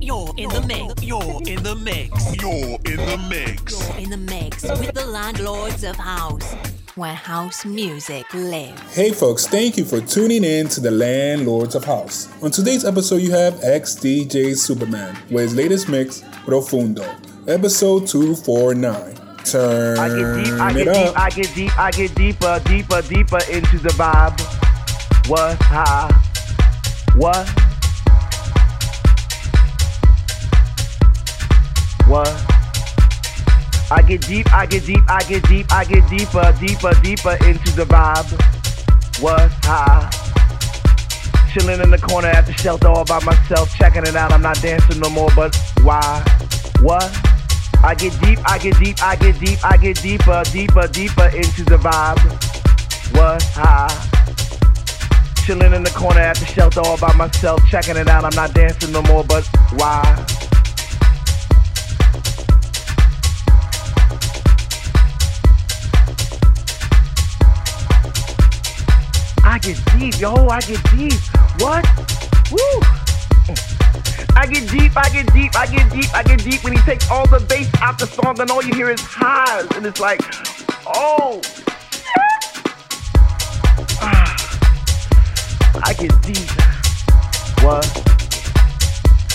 You're in the mix. You're in the mix. You're in the mix. You're in the mix with the landlords of house, where house music lives. Hey folks, thank you for tuning in to the Landlords of House. On today's episode, you have XDJSuperMan with his latest mix, Profundo, episode 249. Turn I get deep, I get deep, I get deep, I get deeper, deeper, deeper into the vibe. What? How? What? What? I get deep, I get deep, I get deep, I get deeper, deeper, deeper into the vibe. What? How? Chilling in the corner at the shelter all by myself, checking it out. I'm not dancing no more, but why? What? I get deep, I get deep, I get deep, I get deeper, deeper, deeper into the vibe. What? How? Chilling in the corner at the shelter all by myself, checking it out. I'm not dancing no more, but why? I get deep, yo, I get deep. What? Woo! I get deep, I get deep, I get deep, I get deep when he takes all the bass out the song and all you hear is highs and it's like, oh. Ah. I get deep. What?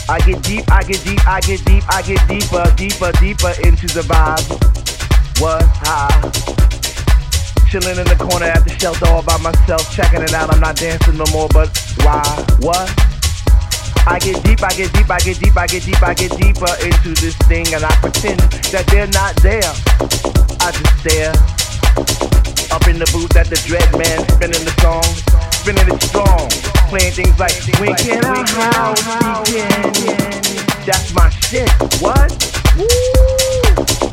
I get deep, I get deep, I get deep, I get deeper, deeper, deeper into the vibe. What? How? Chilling in the corner at the shelter all by myself, checking it out. I'm not dancing no more, but why? What? I get deep, I get deep, I get deep, I get deep, I get deeper into this thing, and I pretend that they're not there. I just stare up in the booth at the dread man, spinning the song, spinning it strong, playing things like When can our house begin? That's my shit. What? Woo!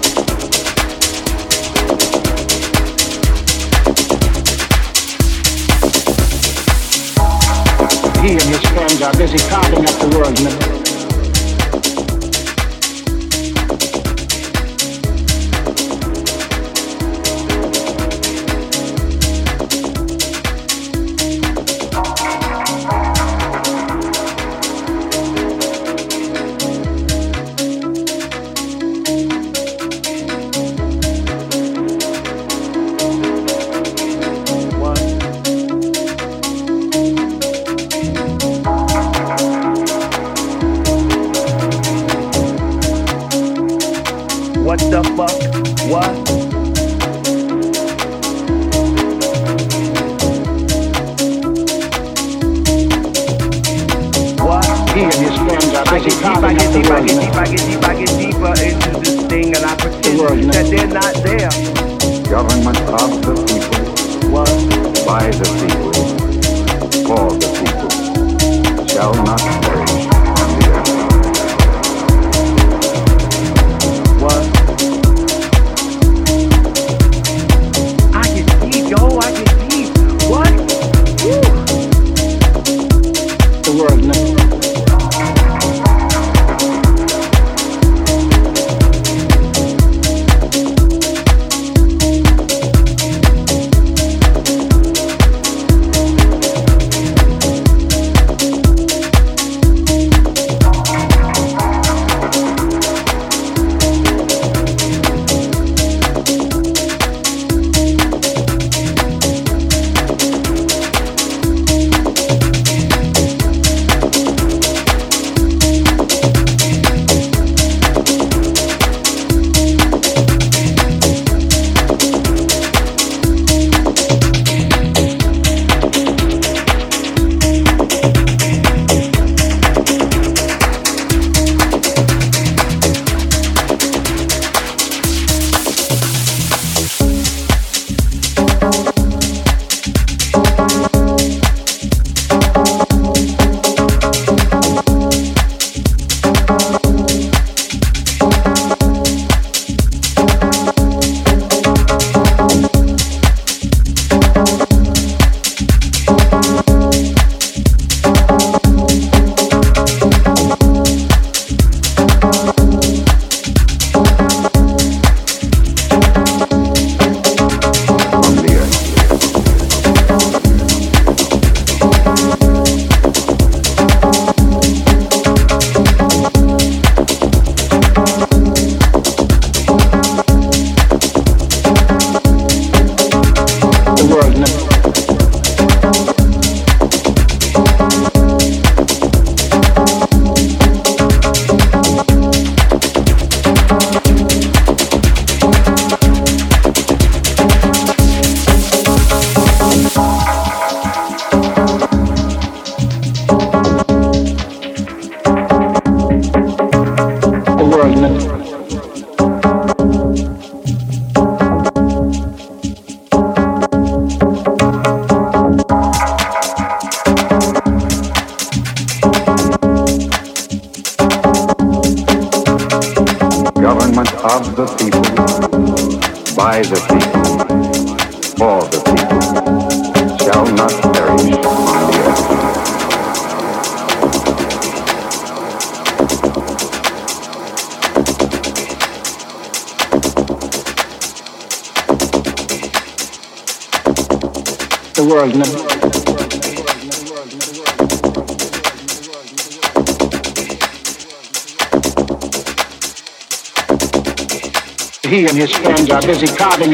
He and his friends are busy carving up the world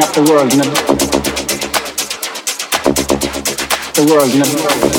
up the world. The world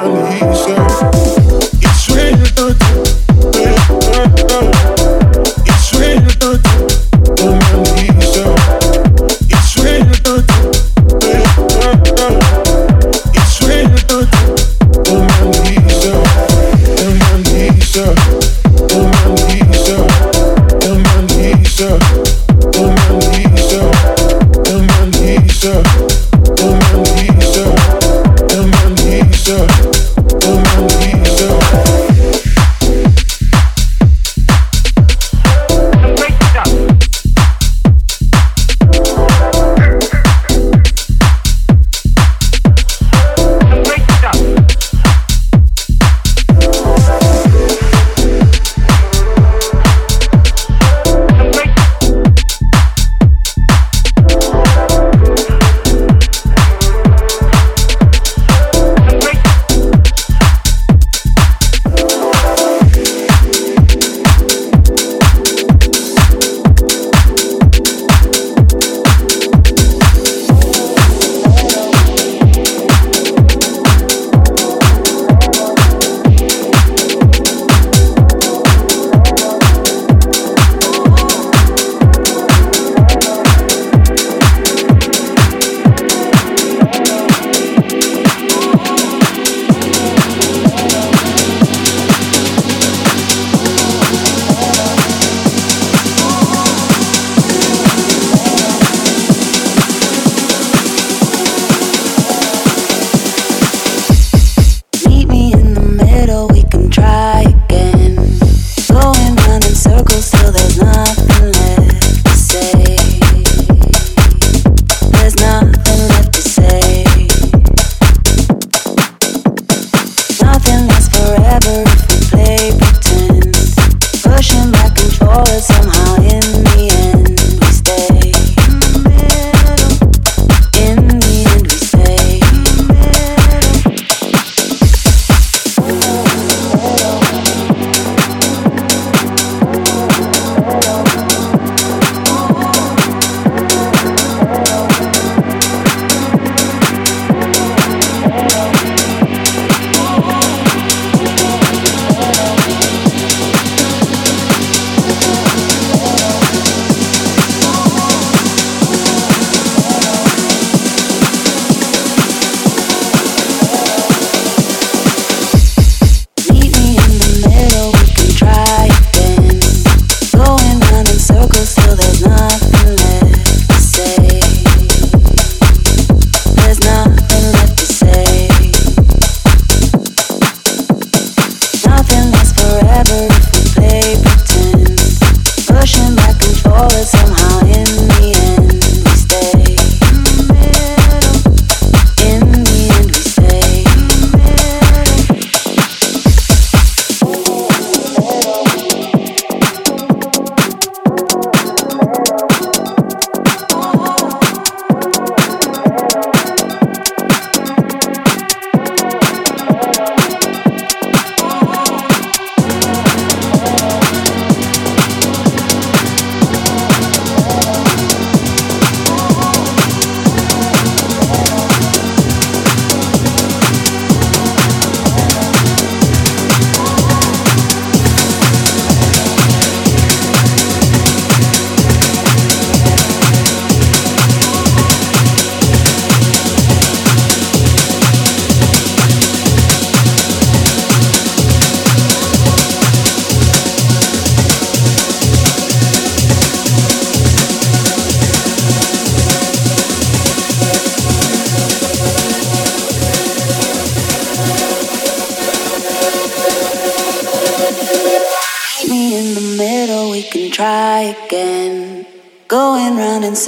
and he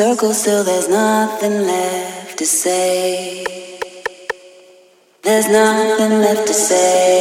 Circle, till there's nothing left to say. There's nothing left to say.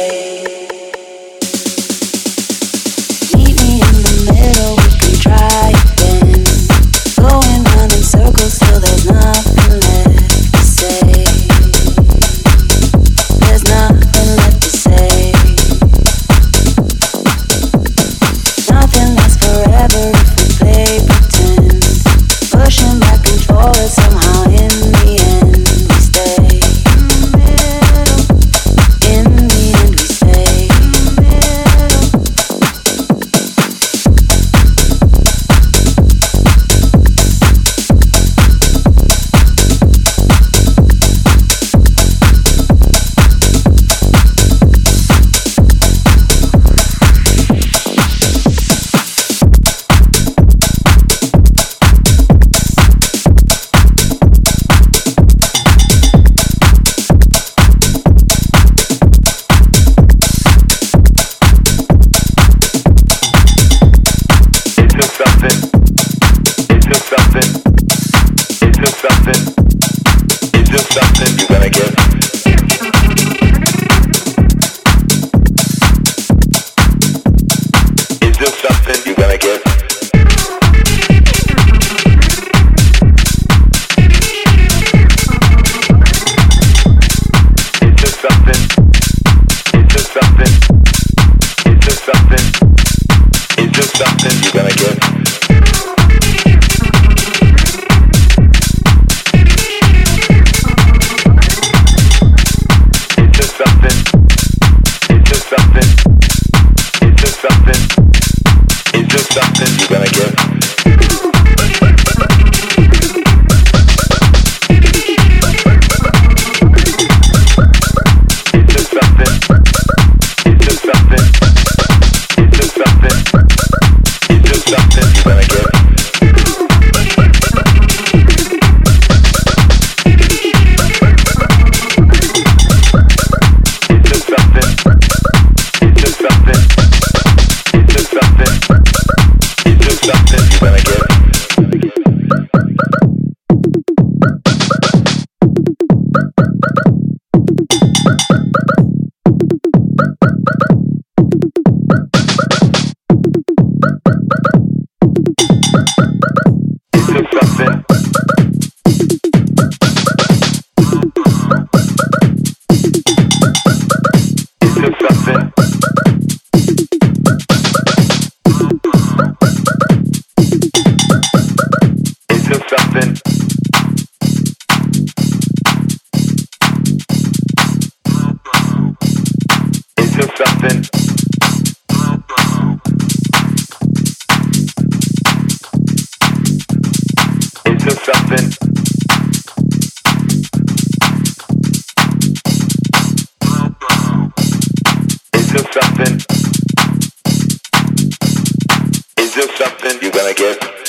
Just something you're gonna get.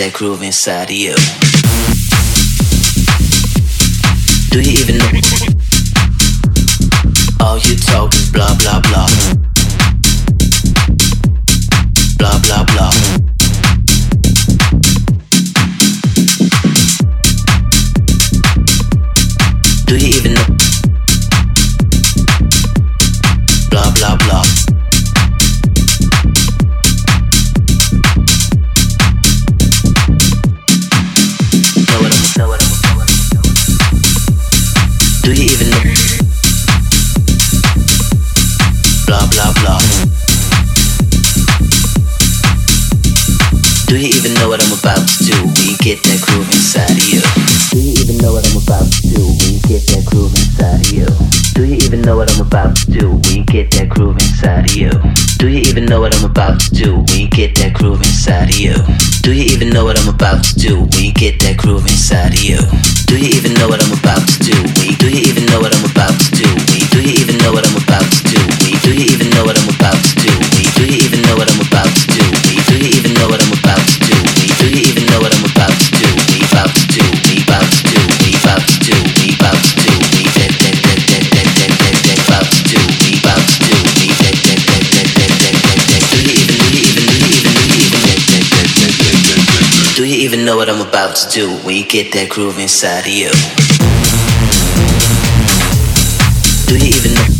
that groove inside of you. Do you even know? All you talk is blah blah blah. you? Do you even know what I'm about to do? When you get that groove inside of you? Do you even know what I'm about to do? Do you even know what I'm about to do. We get that groove inside of you. Do you even know?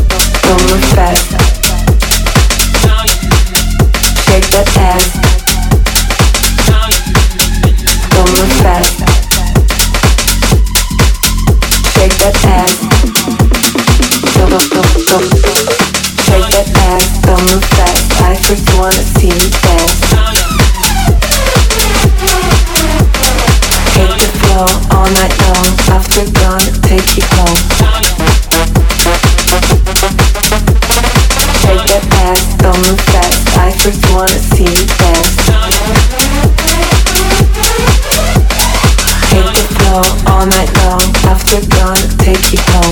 take that ass, don't move back. I just wanna see you dance. Hit the floor all night long. After dawn, take you home. Take that ass, don't move back. I just wanna see you dance. Hit the floor all night long. After dawn, take you home.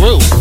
grew.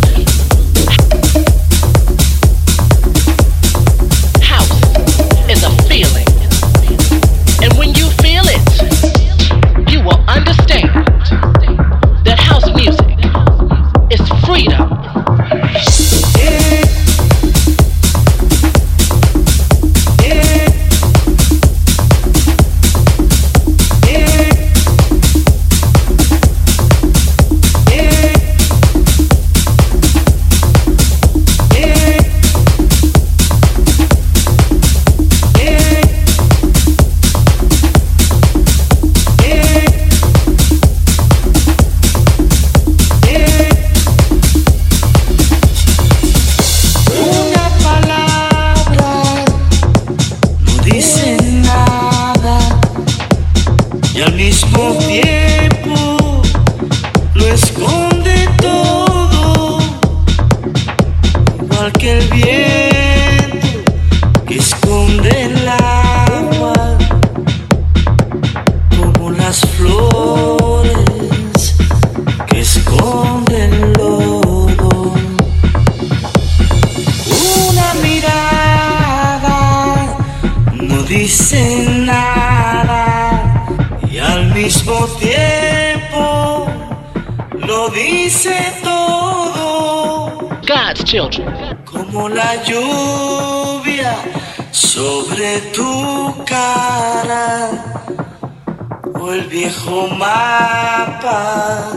viejo mapa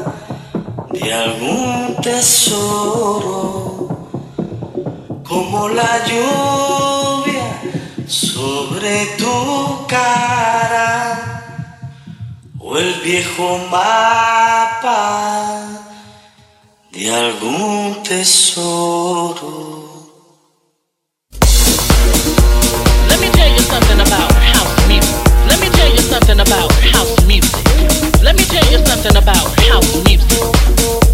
de algún tesoro, como la lluvia sobre tu cara, o el viejo mapa de algún tesoro. Let me tell you something about house music. Let me tell you something about house music. Let me tell you something about house music.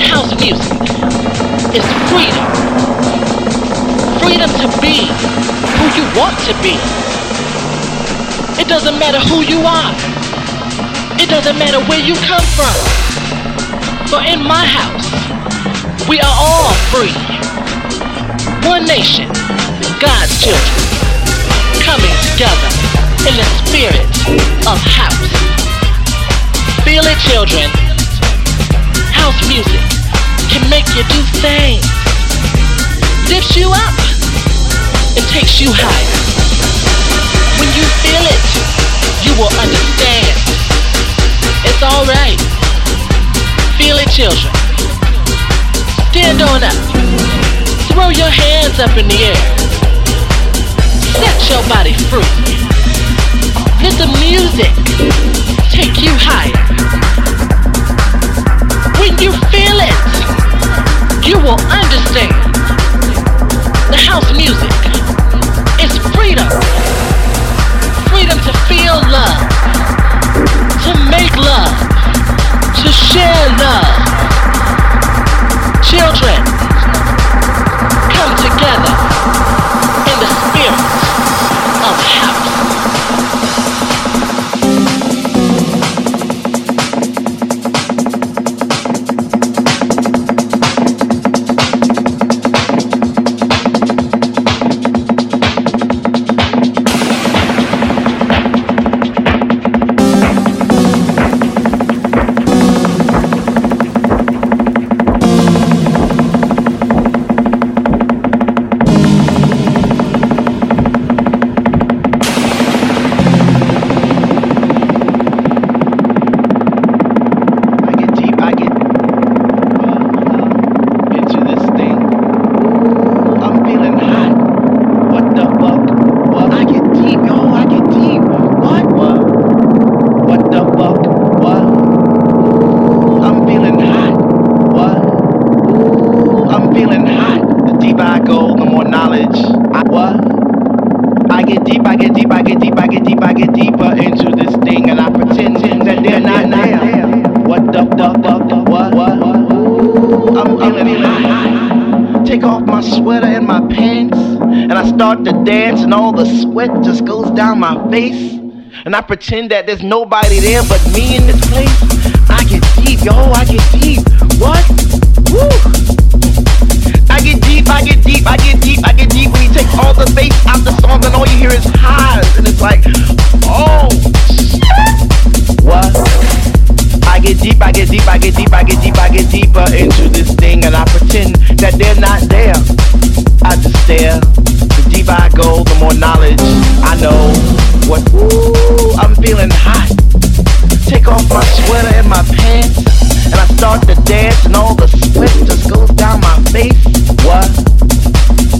Music is freedom. Freedom to be who you want to be. It doesn't matter who you are. It doesn't matter where you come from. For in my house, we are all free. One nation, God's children, coming together in the spirit of house. Feel it, children. House music can make you do things. Lifts you up and takes you higher. When you feel it, you will understand. It's alright. Feel it, children. Stand on up. Throw your hands up in the air. Set your body free. Let the music take you higher. When you feel it, you will understand. The house music is freedom. Freedom to feel love, to make love, to share love. Children, come together sweat just goes down my face. And I pretend that there's nobody there but me in this place. I get deep, yo, I get deep. What? Woo! I get deep, I get deep, I get deep, I get deep when you take all the bass out the song and all you hear is highs, and it's like, oh, shit. What? I get deep, I get deep, I get deep, I get deep, I get deeper into this thing, and I pretend that they're not there. I just stare. I go, the more knowledge I know. What? Ooh, I'm feeling hot. Take off my sweater and my pants, and I start to dance, and all the sweat just goes down my face. What?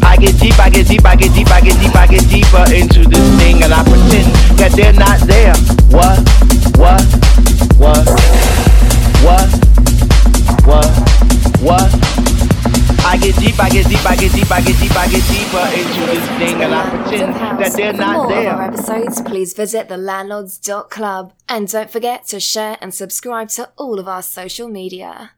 I get deep, I get deep, I get deep, I get deep, I get deeper into this thing, and I pretend that they're not there. What? Deep, I get deep, I get deep, I get deep, I get deeper into this thing, and I pretend that they're not more there. of our episodes, please visit thelandlords.club. And don't forget to share and subscribe to all of our social media.